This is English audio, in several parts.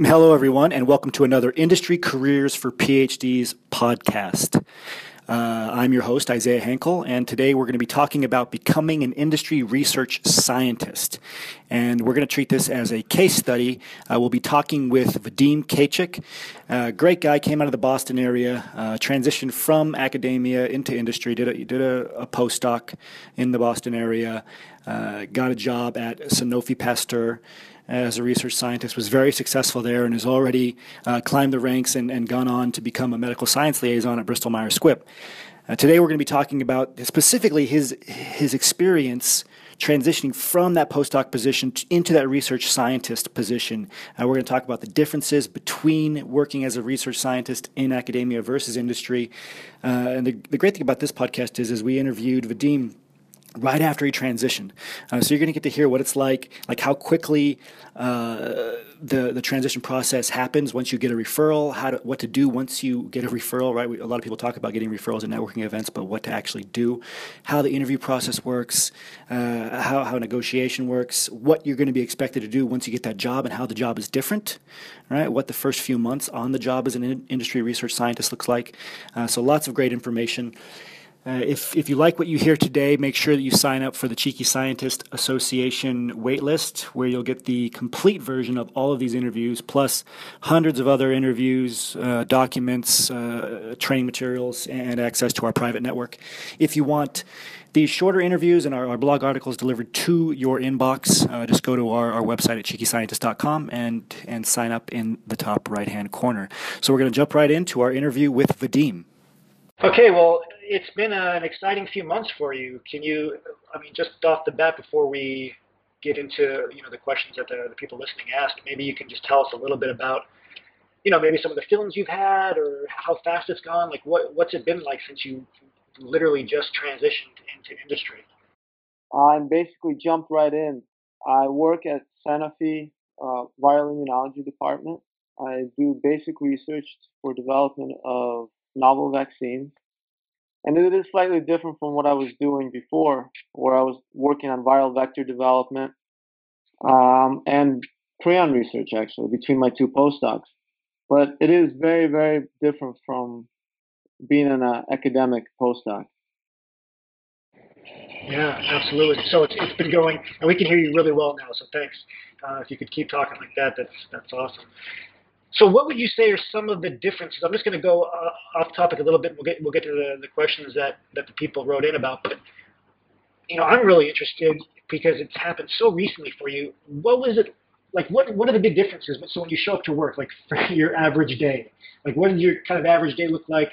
Hello, everyone, and welcome to another Industry Careers for PhDs podcast. Uh, I'm your host, Isaiah Hankel, and today we're going to be talking about becoming an industry research scientist. And we're going to treat this as a case study. Uh, we'll be talking with Vadim Khaychuk. Uh, great guy, came out of the Boston area, uh, transitioned from academia into industry, did a, did a, a postdoc in the Boston area, uh, got a job at Sanofi Pasteur as a research scientist, was very successful there, and has already uh, climbed the ranks and, and gone on to become a medical science liaison at Bristol Myers Squibb. Uh, today, we're going to be talking about specifically his his experience transitioning from that postdoc position into that research scientist position. Uh, we're going to talk about the differences between working as a research scientist in academia versus industry. Uh, and the, the great thing about this podcast is, is we interviewed Vadim right after he transitioned. Uh, so you're going to get to hear what it's like, like how quickly uh, the the transition process happens once you get a referral, how to, what to do once you get a referral. Right, we, a lot of people talk about getting referrals at networking events, but what to actually do, how the interview process works, uh, how how negotiation works, what you're going to be expected to do once you get that job, and how the job is different. Right, what the first few months on the job as an in- industry research scientist looks like. Uh, so lots of great information. Uh, if, if you like what you hear today, make sure that you sign up for the Cheeky Scientist Association waitlist, where you'll get the complete version of all of these interviews, plus hundreds of other interviews, uh, documents, uh, training materials, and access to our private network. If you want these shorter interviews and our, our blog articles delivered to your inbox, uh, just go to our, our website at cheekyscientist.com and, and sign up in the top right hand corner. So we're going to jump right into our interview with Vadim. Okay, well, it's been an exciting few months for you. Can you, I mean, just off the bat, before we get into you know the questions that the, the people listening asked, maybe you can just tell us a little bit about, you know, maybe some of the feelings you've had or how fast it's gone. Like, what what's it been like since you literally just transitioned into industry? I basically jumped right in. I work at Sanofi uh, Viral Immunology Department. I do basic research for development of novel vaccines. And it is slightly different from what I was doing before, where I was working on viral vector development um, and prion research, actually, between my two postdocs. But it is very, very different from being an uh, academic postdoc. Yeah, absolutely. So it's, it's been going, and we can hear you really well now. So thanks. Uh, if you could keep talking like that, that's that's awesome. So what would you say are some of the differences? I'm just going to go uh, off topic a little bit. We'll get we'll get to the, the questions that, that the people wrote in about. But you know, I'm really interested because it's happened so recently for you. What was it like? What what are the big differences? So when you show up to work, like for your average day, like what does your kind of average day look like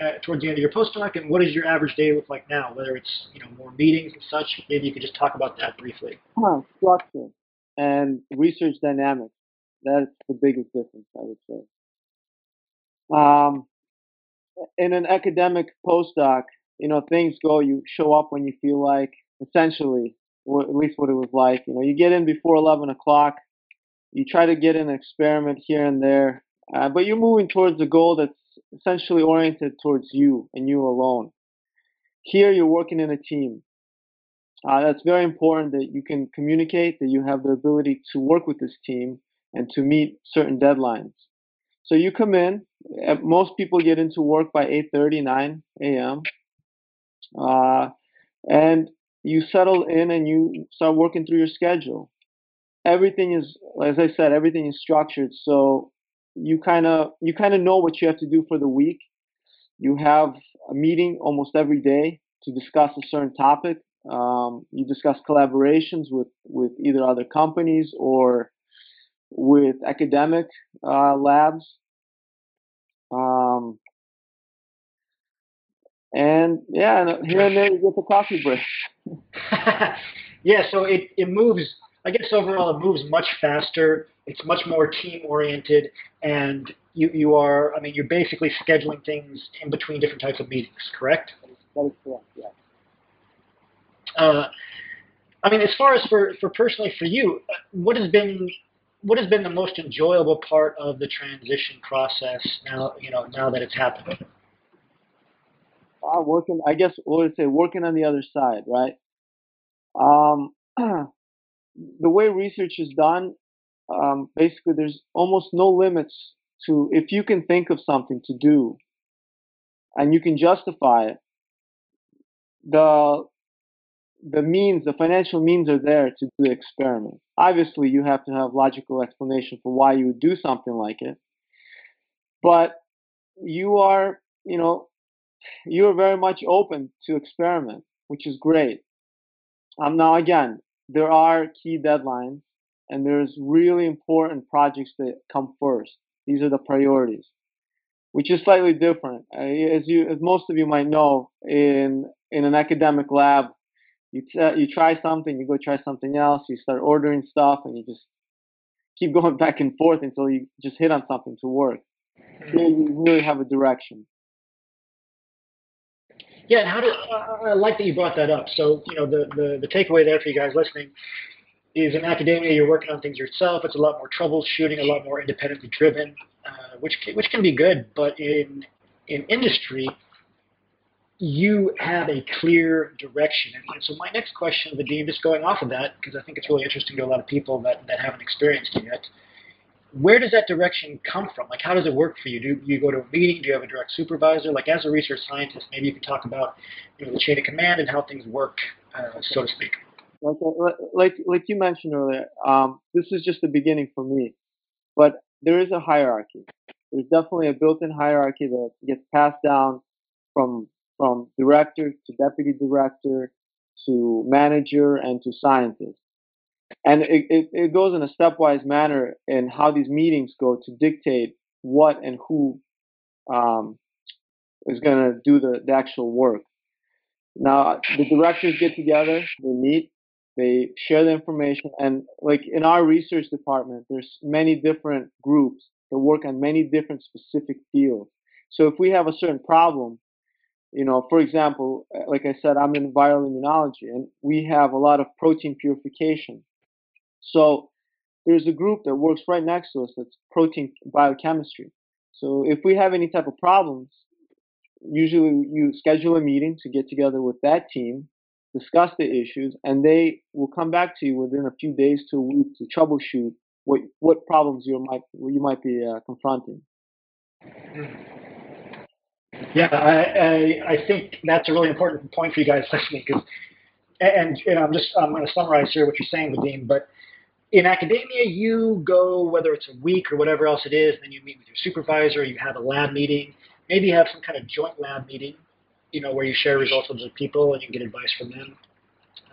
uh, towards the end of your postdoc, and what does your average day look like now? Whether it's you know more meetings and such. Maybe you could just talk about that briefly. Huh, structure and research dynamics. That's the biggest difference, I would say. Um, in an academic postdoc, you know, things go, you show up when you feel like, essentially, or at least what it was like. You know, you get in before 11 o'clock, you try to get an experiment here and there, uh, but you're moving towards a goal that's essentially oriented towards you and you alone. Here, you're working in a team. Uh, that's very important that you can communicate, that you have the ability to work with this team, and to meet certain deadlines. So you come in. Most people get into work by 8:30, 9 a.m. Uh, and you settle in and you start working through your schedule. Everything is, as I said, everything is structured. So you kind of you kind of know what you have to do for the week. You have a meeting almost every day to discuss a certain topic. Um, you discuss collaborations with with either other companies or with academic uh, labs. Um, and yeah, and here and there you get the coffee break. yeah, so it, it moves, I guess overall it moves much faster. It's much more team oriented, and you, you are, I mean, you're basically scheduling things in between different types of meetings, correct? That is correct, yeah. Uh, I mean, as far as for, for personally for you, uh, what has been what has been the most enjoyable part of the transition process now you know now that it's happened? Uh, working i guess what would say working on the other side right? Um, the way research is done um, basically there's almost no limits to if you can think of something to do and you can justify it the the means the financial means are there to do the experiment obviously you have to have logical explanation for why you would do something like it but you are you know you are very much open to experiment which is great um, now again there are key deadlines and there's really important projects that come first. These are the priorities, which is slightly different. Uh, as you, as most of you might know, in in an academic lab, you t- you try something, you go try something else, you start ordering stuff, and you just keep going back and forth until you just hit on something to work. So you really have a direction. Yeah, and how do uh, I like that you brought that up. So you know the, the the takeaway there for you guys listening is in academia you're working on things yourself. It's a lot more troubleshooting, a lot more independently driven, uh, which can, which can be good. But in in industry, you have a clear direction. And, so my next question, Vadim, just going off of that, because I think it's really interesting to a lot of people that, that haven't experienced it yet. Where does that direction come from? Like, how does it work for you? Do you go to a meeting? Do you have a direct supervisor? Like, as a research scientist, maybe you can talk about you know, the chain of command and how things work, uh, so to speak like uh, like like you mentioned earlier, um, this is just the beginning for me. But there is a hierarchy. There's definitely a built-in hierarchy that gets passed down from from director to deputy director to manager and to scientist. And it, it, it goes in a stepwise manner in how these meetings go to dictate what and who um, is going to do the, the actual work. Now, the directors get together, they meet, they share the information, and like in our research department, there's many different groups that work on many different specific fields. So if we have a certain problem, you know, for example, uh, like I said, I'm in viral immunology, and we have a lot of protein purification. So there's a group that works right next to us that's protein biochemistry. So if we have any type of problems, usually you schedule a meeting to get together with that team discuss the issues, and they will come back to you within a few days to a week to troubleshoot what what problems you might you might be uh, confronting. Yeah, I, I, I think that's a really important point for you guys listening because, and, and I'm just I'm going to summarize here what you're saying, Vadim. But in academia, you go whether it's a week or whatever else it is, and then you meet with your supervisor, you have a lab meeting, maybe you have some kind of joint lab meeting, you know, where you share results with other people and you get advice from them.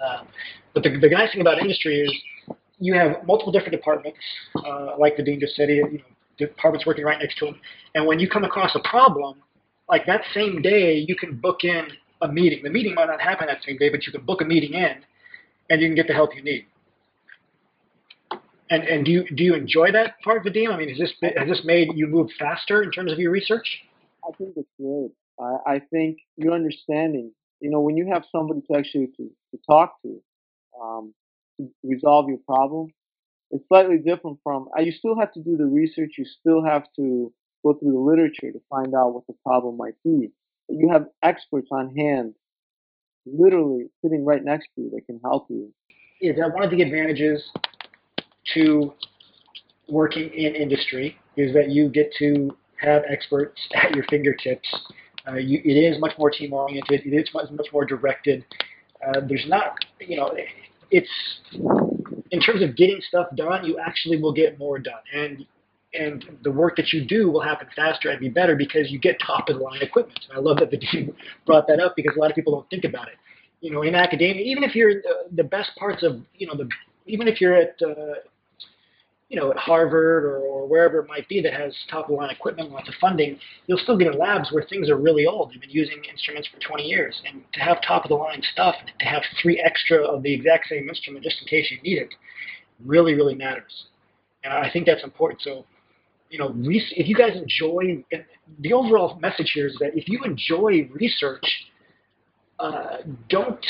Um, but the, the nice thing about industry is you have multiple different departments, uh, like Vadim just said, you know, departments working right next to them. And when you come across a problem, like that same day, you can book in a meeting. The meeting might not happen that same day, but you can book a meeting in, and you can get the help you need. And and do you do you enjoy that part, Vadim? I mean, has this has this made you move faster in terms of your research? I think it's great. I, I think your understanding, you know, when you have somebody to actually to, to talk to, um, to resolve your problem, it's slightly different from, you still have to do the research, you still have to go through the literature to find out what the problem might be. But you have experts on hand, literally sitting right next to you that can help you. Yeah, one of the advantages to working in industry is that you get to have experts at your fingertips uh, you, it is much more team oriented. It is much, much more directed. Uh, there's not, you know, it's in terms of getting stuff done. You actually will get more done, and and the work that you do will happen faster and be better because you get top of the line equipment. And I love that the team brought that up because a lot of people don't think about it. You know, in academia, even if you're in the, best parts of, you know, the even if you're at uh, you know, at Harvard or, or wherever it might be that has top of the line equipment, lots of funding, you'll still get in labs where things are really old. They've been using instruments for 20 years. And to have top of the line stuff, to have three extra of the exact same instrument just in case you need it, really, really matters. And I think that's important. So, you know, if you guys enjoy, the overall message here is that if you enjoy research, uh, don't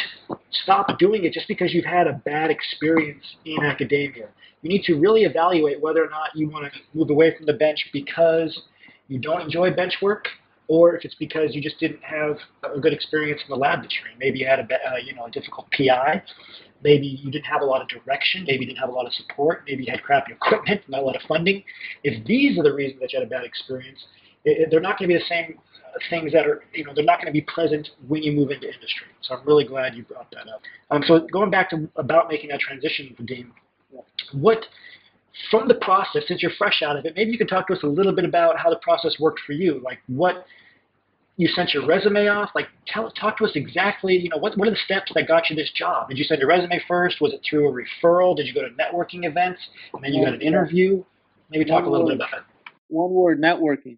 stop doing it just because you've had a bad experience in academia. You need to really evaluate whether or not you want to move away from the bench because you don't enjoy bench work, or if it's because you just didn't have a good experience in the lab that you're in. Maybe you had a uh, you know a difficult PI. maybe you didn't have a lot of direction, maybe you didn't have a lot of support, maybe you had crappy equipment, not a lot of funding. If these are the reasons that you had a bad experience, it, they're not going to be the same things that are, you know, they're not going to be present when you move into industry. So I'm really glad you brought that up. Um, so going back to about making that transition, Vadim, what from the process, since you're fresh out of it, maybe you can talk to us a little bit about how the process worked for you. Like what you sent your resume off. Like tell talk to us exactly. You know what what are the steps that got you this job? Did you send your resume first? Was it through a referral? Did you go to networking events and then you got an interview? Maybe talk a little bit about that. One word: networking.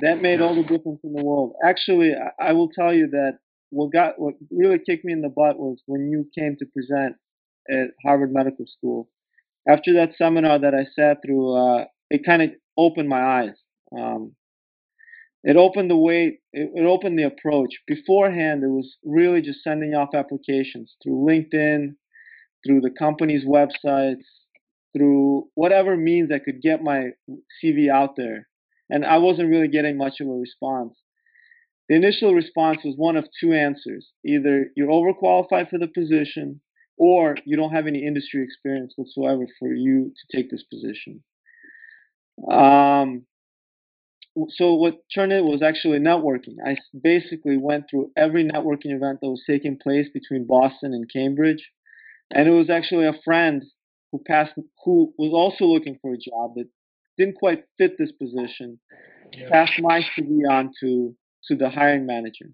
That made all the difference in the world. Actually, I will tell you that what got what really kicked me in the butt was when you came to present at Harvard Medical School. After that seminar that I sat through, uh, it kind of opened my eyes. Um, it opened the way, it, opened the approach. Beforehand, it was really just sending off applications through LinkedIn, through the company's websites, through whatever means I could get my CV out there. And I wasn't really getting much of a response. The initial response was one of two answers. Either you're overqualified for the position or you don't have any industry experience whatsoever for you to take this position. Um, so what turned it was actually networking. I basically went through every networking event that was taking place between Boston and Cambridge, and it was actually a friend who passed, who was also looking for a job that didn't quite fit this position, yeah. passed my CV on to to the hiring manager,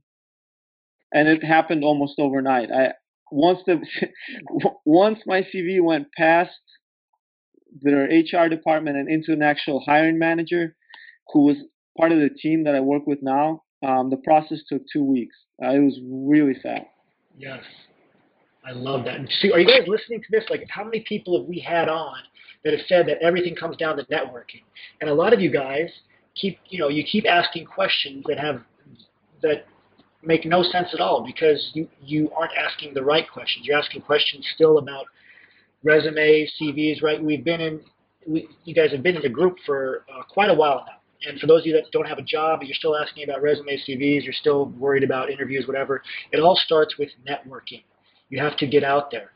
and it happened almost overnight. I once the once my CV went past their HR department and into an actual hiring manager, who was part of the team that I work with now. Um, the process took two weeks. Uh, it was really fast. Yes, I love that. See, are you guys listening to this? Like, how many people have we had on that have said that everything comes down to networking? And a lot of you guys keep, you know, you keep asking questions that have that make no sense at all because you, you aren't asking the right questions. You're asking questions still about resumes, CVs, right? We've been in, we, you guys have been in the group for uh, quite a while now. And for those of you that don't have a job, but you're still asking about resumes, CVs, you're still worried about interviews, whatever, it all starts with networking. You have to get out there.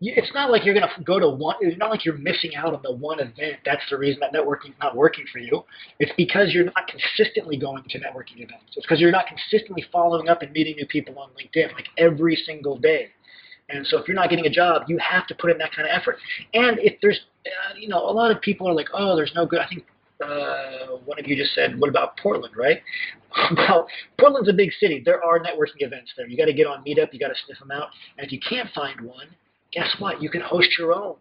It's not like you're going to go to one, it's not like you're missing out on the one event. That's the reason that networking is not working for you. It's because you're not consistently going to networking events. It's because you're not consistently following up and meeting new people on LinkedIn like every single day. And so if you're not getting a job, you have to put in that kind of effort. And if there's, uh, you know, a lot of people are like, oh, there's no good. I think uh, one of you just said, what about Portland, right? well, Portland's a big city. There are networking events there. You got to get on Meetup. You got to sniff them out. And if you can't find one, guess what? You can host your own.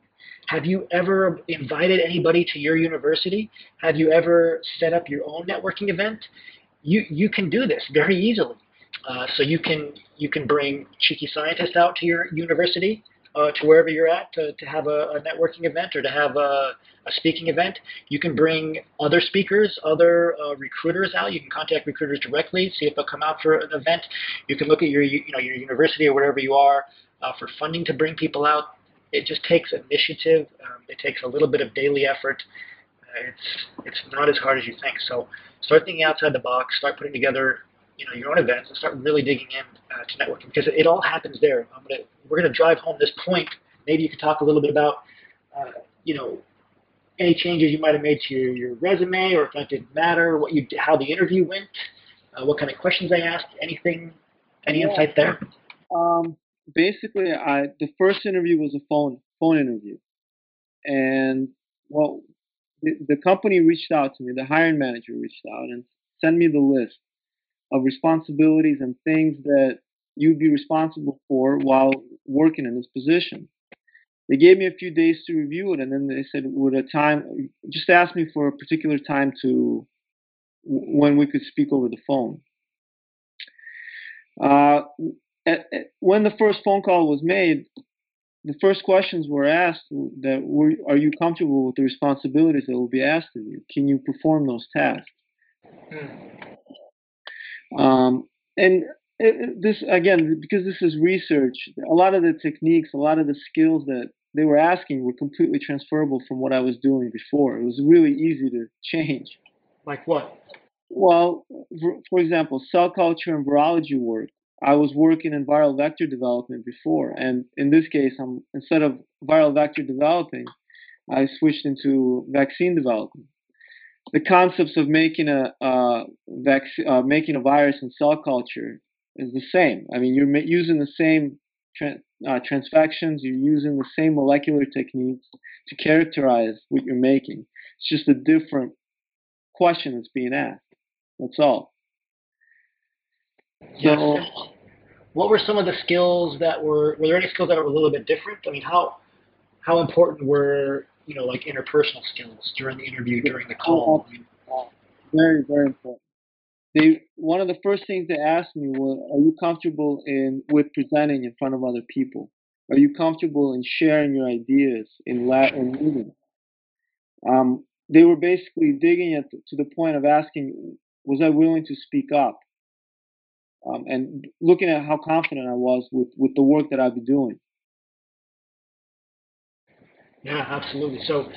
Have you ever invited anybody to your university? Have you ever set up your own networking event? You you can do this very easily. Uh, so you can you can bring cheeky scientists out to your university uh, to wherever you're at to, to have a, a networking event or to have a, a, speaking event. You can bring other speakers, other uh, recruiters out. You can contact recruiters directly, see if they'll come out for an event. You can look at your you know your university or wherever you are uh, for funding to bring people out. It just takes initiative. Um, it takes a little bit of daily effort. Uh, it's it's not as hard as you think. So start thinking outside the box. Start putting together you know your own events and start really digging in uh, to networking because it, it, all happens there. I'm gonna we're gonna drive home this point. Maybe you could talk a little bit about uh, you know any changes you might have made to your, your resume or if that didn't matter, what you how the interview went, uh, what kind of questions they asked, anything, any yeah. insight there? Um, basically, I the first interview was a phone phone interview, and well, the, the company reached out to me. The hiring manager reached out and sent me the list of responsibilities and things that you'd be responsible for while working in this position. They gave me a few days to review it, and then they said, "Would a time just ask me for a particular time to when we could speak over the phone?" Uh, at, at, when the first phone call was made, the first questions were asked that were, "Are you comfortable with the responsibilities that will be asked of you? Can you perform those tasks?" Hmm. Um, and it, this again, because this is research, a lot of the techniques, a lot of the skills that they were asking were completely transferable from what I was doing before. It was really easy to change. Like what? Well, for, for example, cell culture and virology work I was working in viral vector development before, and in this case, I'm instead of viral vector developing, I switched into vaccine development. The concepts of making a uh, vac- uh, making a virus in cell culture is the same. I mean, you're using the same tra- uh, transfections, you're using the same molecular techniques to characterize what you're making. It's just a different question that's being asked. That's all. Yes. So, what were some of the skills that were? Were there any skills that were a little bit different? I mean, how how important were you know like interpersonal skills during the interview, during the call? Very, very important. They one of the first things they asked me was, "Are you comfortable in with presenting in front of other people? Are you comfortable in sharing your ideas in in meetings?" Um, they were basically digging it to the point of asking, "Was I willing to speak up?" um, and looking at how confident I was with, with the work that I'd be doing. Yeah, absolutely. So,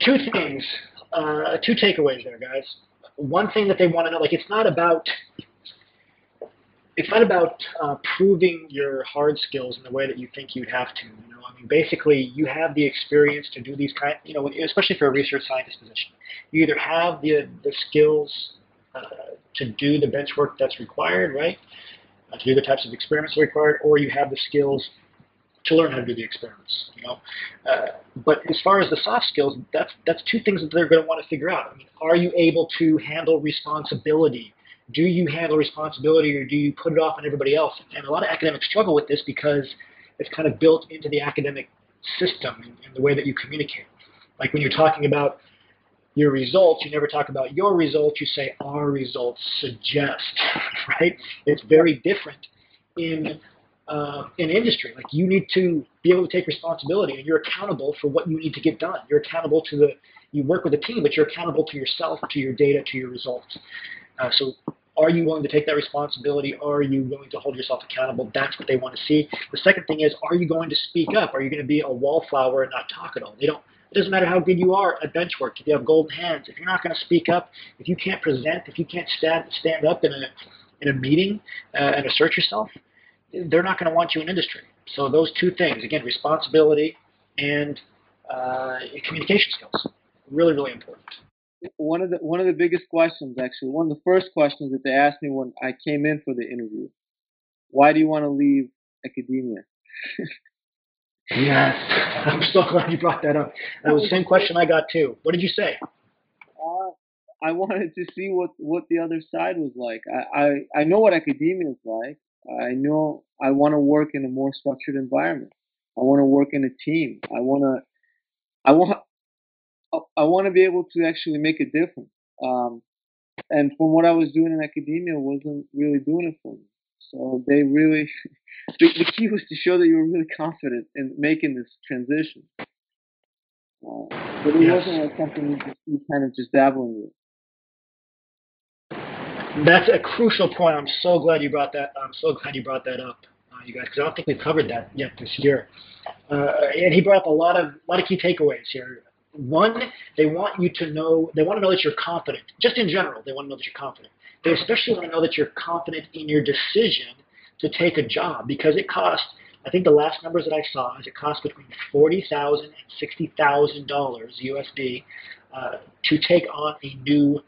two things, uh, two takeaways there, guys. One thing that they want to know, like, it's not about it's not about uh, proving your hard skills in the way that you think you'd have to. You know, I mean, basically, you have the experience to do these kind. You know, especially for a research scientist position, you either have the the skills uh, to do the bench work that's required, right? Uh, to do the types of experiments required, or you have the skills to learn how to do the experiments. You know, uh, but as far as the soft skills, that's that's two things that they're going to want to figure out. I mean, are you able to handle responsibility? Do you handle responsibility, or do you put it off on everybody else? And a lot of academics struggle with this because it's kind of built into the academic system and the way that you communicate. Like when you're talking about your results, you never talk about your results, you say our results suggest, right? It's very different in uh, in industry. Like you need to be able to take responsibility and you're accountable for what you need to get done. You're accountable to the, you work with a team, but you're accountable to yourself, to your data, to your results. Uh, so are you willing to take that responsibility? Are you willing to hold yourself accountable? That's what they want to see. The second thing is, are you going to speak up? Are you going to be a wallflower and not talk at all? They don't it doesn't matter how good you are at bench work. If you have golden hands, if you're not going to speak up, if you can't present, if you can't stand stand up in a in a meeting uh, and assert yourself, they're not going to want you in industry. So those two things, again, responsibility and uh, communication skills, really, really important. One of the one of the biggest questions, actually, one of the first questions that they asked me when I came in for the interview, why do you want to leave academia? Yes, I'm so glad you brought that up. That was the same question I got too. What did you say? Uh, I wanted to see what what the other side was like. I I, I know what academia is like. I know I want to work in a more structured environment. I want to work in a team. I want to I want I want to be able to actually make a difference. Um, and from what I was doing in academia, wasn't really doing it for me. So they really the, the key was to show that you were really confident in making this transition. Uh, but it yes. wasn't like something you, just, you kind of just dabbling with. That's a crucial point. I'm so glad you brought that. I'm so glad you brought that up, uh, you guys, because I don't think we've covered that yet this year. Uh, and he brought up a lot of a lot of key takeaways here. One, they want you to know. They want to know that you're confident. Just in general, they want to know that you're confident. They especially want to know that you're confident in your decision to take a job because it costs. I think the last numbers that I saw is it costs between forty thousand and sixty thousand dollars USD uh, to take on a new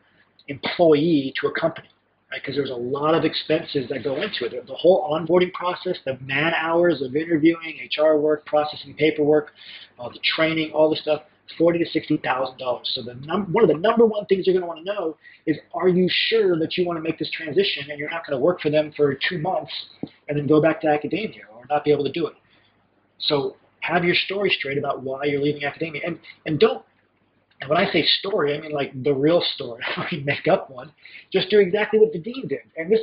employee to a company, right? Because there's a lot of expenses that go into it. The whole onboarding process, the man hours of interviewing, HR work, processing paperwork, all the training, all the stuff forty to sixty thousand dollars. So the num- one of the number one things you're going to want to know is, are you sure that you want to make this transition and you're not going to work for them for two months and then go back to academia or not be able to do it? So have your story straight about why you're leaving academia, and and don't. And when I say story, I mean like the real story. I make up one. Just do exactly what Vadim did, and this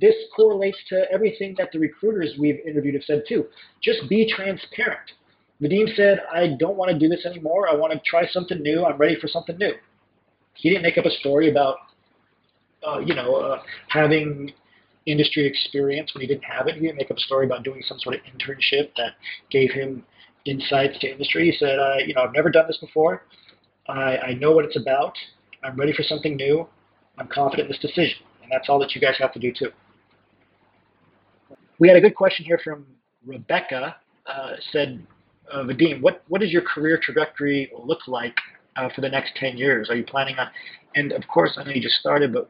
this correlates to everything that the recruiters we've interviewed have said too. Just be transparent Vadim said, I don't want to do this anymore. I want to try something new. I'm ready for something new. He didn't make up a story about, uh, you know, uh, having industry experience when he didn't have it. He didn't make up a story about doing some sort of internship that gave him insights to industry. He said, uh, you know, I've never done this before. I, I know what it's about. I'm ready for something new. I'm confident in this decision. And that's all that you guys have to do too. we had a good question here from Rebecca. Uh, said, uh, Vadim, what what does your career trajectory look like uh, for the next ten years? Are you planning on? And of course, I know you just started, but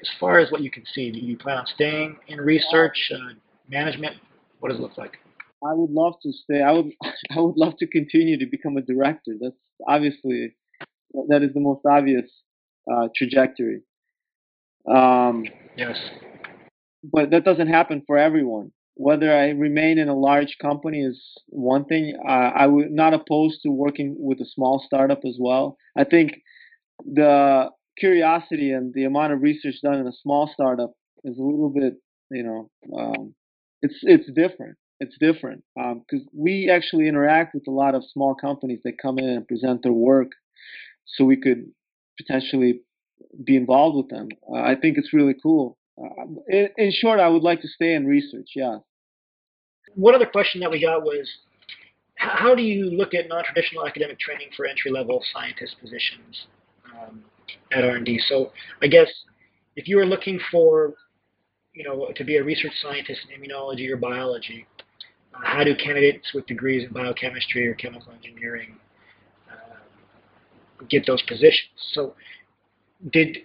as far as what you can see, do you plan on staying in research, uh, management? What does it look like? I would love to stay. I would I would love to continue to become a director. That's obviously that is the most obvious uh, trajectory. Um, yes. But that doesn't happen for everyone. Whether I remain in a large company is one thing. Uh, I would not opposed to working with a small startup as well. I think the curiosity and the amount of research done in a small startup is a little bit, you know, um, it's it's different. It's different because um, we actually interact with a lot of small companies that come in and present their work, so we could potentially be involved with them. Uh, I think it's really cool. Uh, in, in short, I would like to stay in research. Yeah. One other question that we got was, how do you look at non-traditional academic training for entry-level scientist positions? Um, at R&D. So I guess if you were looking for, you know, to be a research scientist in immunology or biology, uh, how do candidates with degrees in biochemistry or chemical engineering get those positions? So did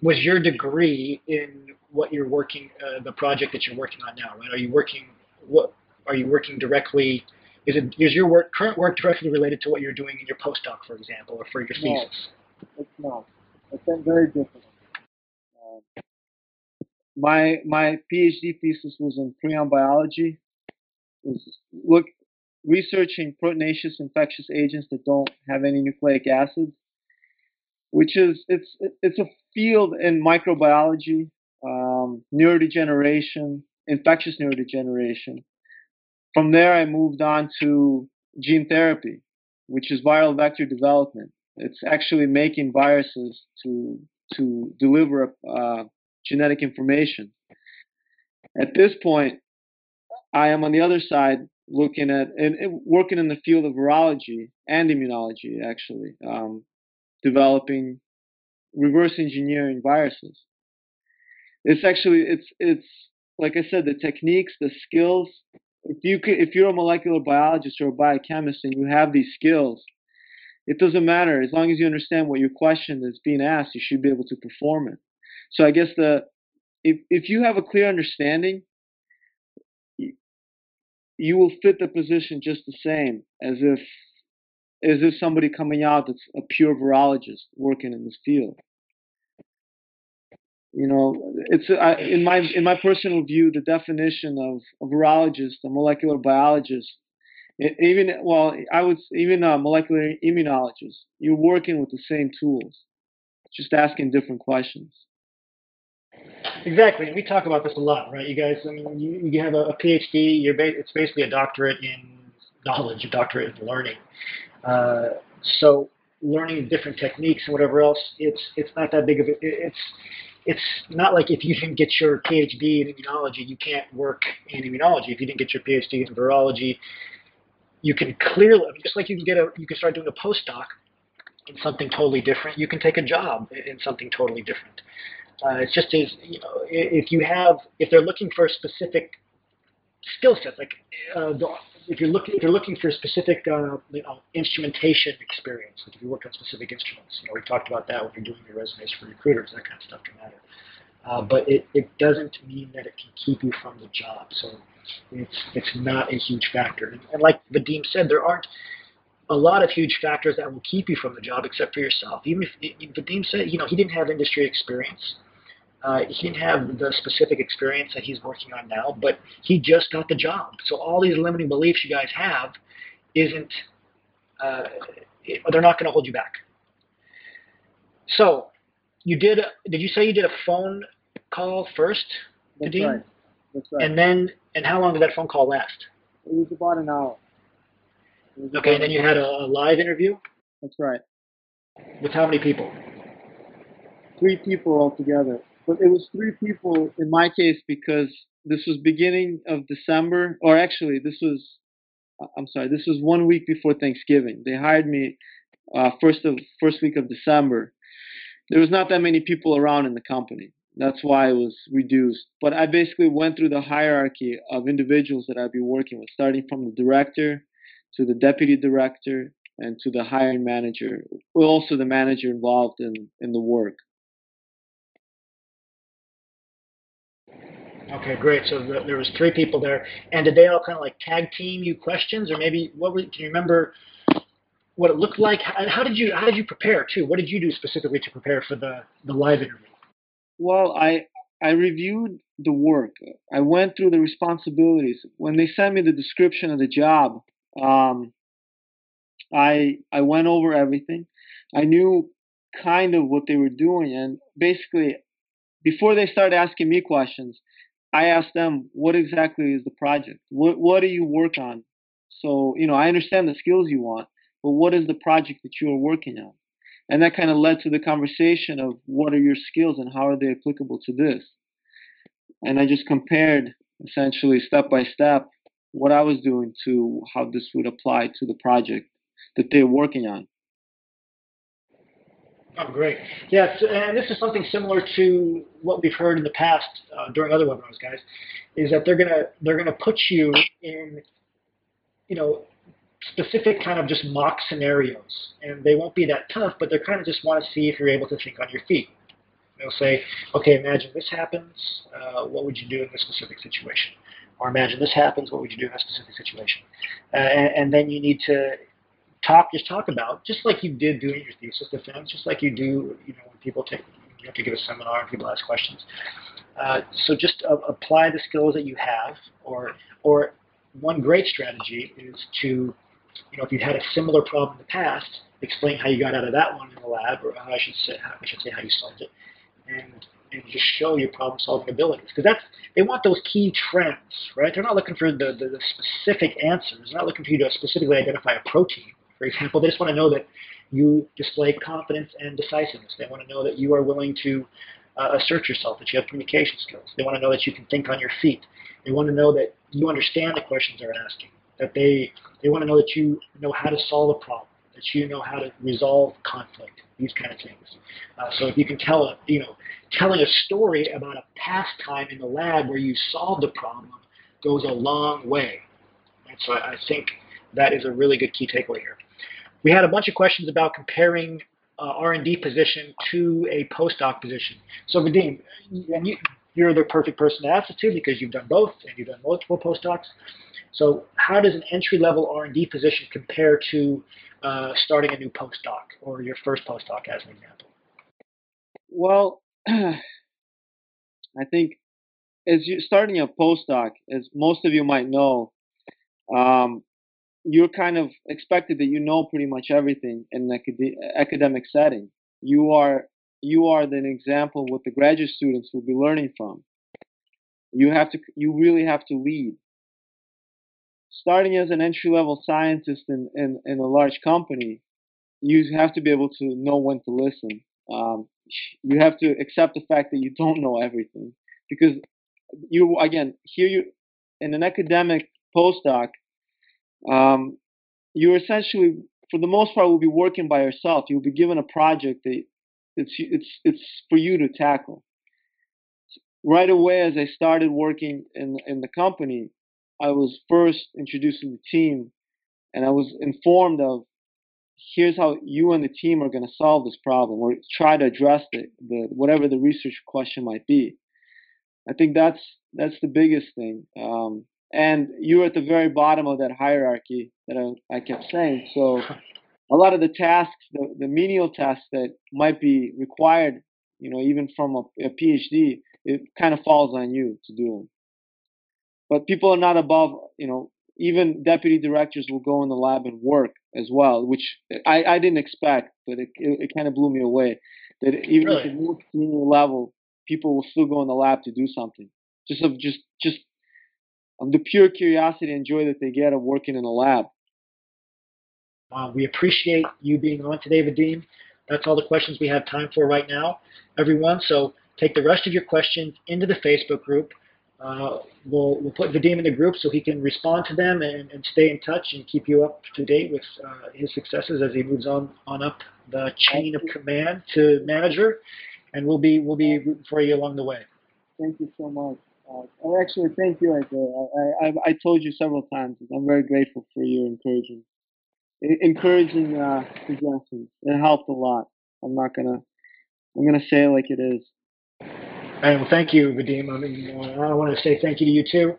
was your degree in what you're working, uh, the project that you're working on now? Right? Are you working what? Are you working directly? Is it is your work current work directly related to what you're doing in your postdoc, for example, or for your thesis? No, it's not. It's been very difficult. Uh, my my PhD thesis was in prion biology. It was look researching proteinaceous infectious agents that don't have any nucleic acids, which is it's it's a field in microbiology, um, neurodegeneration, infectious neurodegeneration. From there, I moved on to gene therapy, which is viral vector development. It's actually making viruses to to deliver uh, genetic information. At this point, I am on the other side looking at and, working in the field of virology and immunology, actually, um, developing reverse engineering viruses. It's actually it's it's like I said, the techniques, the skills. If you could, if you're a molecular biologist or a biochemist and you have these skills, it doesn't matter as long as you understand what your question is being asked. You should be able to perform it. So I guess the if if you have a clear understanding, you will fit the position just the same as if as if somebody coming out that's a pure virologist working in this field. You know, it's I, in my in my personal view, the definition of a virologist, a molecular biologist, even well, I would even a molecular immunologist. You're working with the same tools, just asking different questions. Exactly, we talk about this a lot, right? You guys, I mean, you, you have a, a PhD. You're ba- it's basically a doctorate in knowledge, a doctorate in learning. Uh, so learning different techniques and whatever else, it's it's not that big of a, it's it's not like if you didn't get your PhD in immunology, you can't work in immunology. If you didn't get your PhD in virology, you can clearly, just like you can get a, you can start doing a postdoc in something totally different. You can take a job in something totally different. Uh, it's just as you know, if you have, if they're looking for a specific skill set, like uh, if you're looking, if you're looking for a specific uh, you know, instrumentation experience, like if you work on specific instruments, you know, we talked about that when you're doing your resumes for recruiters, that kind of stuff can matter. Uh, but it, it doesn't mean that it can keep you from the job. So it's it's not a huge factor. And, and like Vadim said, there aren't a lot of huge factors that will keep you from the job except for yourself. Even if Vadim said, you know, he didn't have industry experience. Uh, he didn't have the specific experience that he's working on now, but he just got the job. So all these limiting beliefs you guys have isn't, uh, they're not going to hold you back. So you did, did you say you did a phone call first, That's Right. That's right. And then, and how long did that phone call last? It was about an hour. Okay, and then you had a, a live interview? That's right. With how many people? Three people altogether. But it was three people in my case because this was beginning of December, or actually, this was, I'm sorry, this was one week before Thanksgiving. They hired me uh, first of first week of December. There was not that many people around in the company. That's why it was reduced. But I basically went through the hierarchy of individuals that I'd be working with, starting from the director to the deputy director and to the hiring manager, also the manager involved in, in the work. Okay, great. So the, there was three people there, and did they all kind of like tag team you questions, or maybe what were, can you remember what it looked like? How, how did you how did you prepare too? What did you do specifically to prepare for the the live interview? Well, I I reviewed the work. I went through the responsibilities. When they sent me the description of the job, um, I I went over everything. I knew kind of what they were doing, and basically, before they started asking me questions, I asked them, "What exactly is the project? What what do you work on?" So you know, I understand the skills you want, but what is the project that you are working on? And that kind of led to the conversation of what are your skills and how are they applicable to this. And I just compared essentially step by step what I was doing to how this would apply to the project that they're working on. Oh, great. Yes, and this is something similar to what we've heard in the past uh, during other webinars, guys, is that they're gonna they're gonna put you in, you know, specific kind of just mock scenarios, and they won't be that tough, but they're kind of just want to see if you're able to think on your feet. They'll say, okay, imagine this happens. Uh, what would you do in this specific situation? Or imagine this happens. What would you do in a specific situation? Uh, and, and then you need to talk, just talk about, just like you did doing your thesis defense, just like you do, you know, when people take, you have to give a seminar and people ask questions. Uh, so just uh, apply the skills that you have, or or one great strategy is to, you know, if you had a similar problem in the past, explain how you got out of that one in the lab, or how I should say, how I should say how you solved it, and and just show your problem-solving abilities. Because that's they want those key trends, right? They're not looking for the, the, the specific answers. They're not looking for you to specifically identify a protein for example. They just want to know that you display confidence and decisiveness. They want to know that you are willing to uh, assert yourself, that you have communication skills. They want to know that you can think on your feet. They want to know that you understand the questions they're asking. That they they want to know that you know how to solve a problem. That you know how to resolve conflict. These kind of things. Uh, so if you can tell a you know telling a story about a past time in the lab where you solved a problem goes a long way. And so I, think that is a really good key takeaway here. We had a bunch of questions about comparing uh, R&D position to a postdoc position. So Vadim, you, you're the perfect person to ask this to because you've done both and you've done multiple postdocs. So how does an entry-level R&D position compare to uh, starting a new postdoc or your first postdoc as an example? Well, I think as you're starting a postdoc, as most of you might know, um, you're kind of expected that you know pretty much everything in an acad- academic setting. You are you are an example what the graduate students will be learning from. You have to you really have to lead. Starting as an entry level scientist in, in, in a large company, you have to be able to know when to listen. Um, you have to accept the fact that you don't know everything because you again here you in an academic postdoc um, you essentially, for the most part, will be working by yourself. You'll be given a project that it's it's it's for you to tackle. Right away, as I started working in in the company, I was first introduced to the team, and I was informed of here's how you and the team are going to solve this problem or try to address the, the whatever the research question might be. I think that's that's the biggest thing. Um, and you're at the very bottom of that hierarchy that I, I kept saying. So a lot of the tasks, the, the menial tasks that might be required, you know, even from a, a PhD, it kind of falls on you to do them. But people are not above, you know, even deputy directors will go in the lab and work as well, which I, I didn't expect, but it, it, it kind of blew me away. That even really? at the most senior level, people will still go in the lab to do something, just of just just of the pure curiosity and joy that they get of working in a lab. Uh, we appreciate you being on today, Vadim. That's all the questions we have time for right now, everyone. So take the rest of your questions into the Facebook group. Uh, we'll, we'll put Vadim in the group so he can respond to them and, and stay in touch and keep you up to date with uh, his successes as he moves on, on up the chain of command to manager. and we'll be we'll be rooting for you along the way. Thank you so much. Uh, actually, thank you, I, I, I told you several times. I'm very grateful for your encouraging, encouraging uh, suggestions. It helped a lot. I'm not gonna, I'm gonna say it like it is. And well, thank you, Vadim. I mean, uh, I want to say thank you to you too.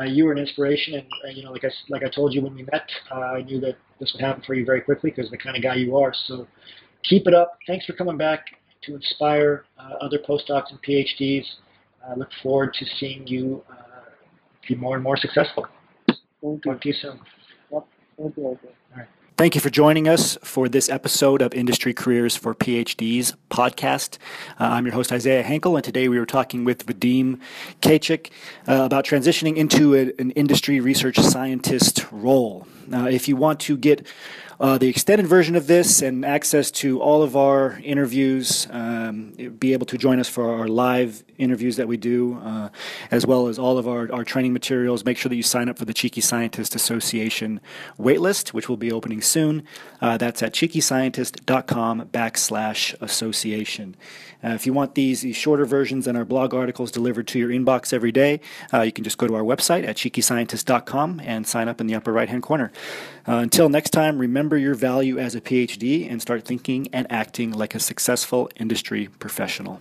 Uh, you were an inspiration, and uh, you know, like I like I told you when we met, uh, I knew that this would happen for you very quickly because the kind of guy you are. So keep it up. Thanks for coming back to inspire uh, other postdocs and PhDs. I look forward to seeing you uh, be more and more successful. Thank you. Talk to you soon. Yep. Thank you. All right. Thank you for joining us for this episode of Industry Careers for PhDs podcast. Uh, I'm your host, Isaiah Hankel, and today we were talking with Vadim Khaychuk uh, about transitioning into a, an industry research scientist role. Uh, if you want to get uh, the extended version of this and access to all of our interviews, um, be able to join us for our live interviews that we do, uh, as well as all of our, our training materials. Make sure that you sign up for the Cheeky Scientist Association waitlist, which will be opening soon. Uh, that's at cheekyscientist.com backslash association. Uh, if you want these, these shorter versions and our blog articles delivered to your inbox every day, uh, you can just go to our website at cheekyscientist.com and sign up in the upper right hand corner. Uh, until next time, remember your value as a PhD and start thinking and acting like a successful industry professional.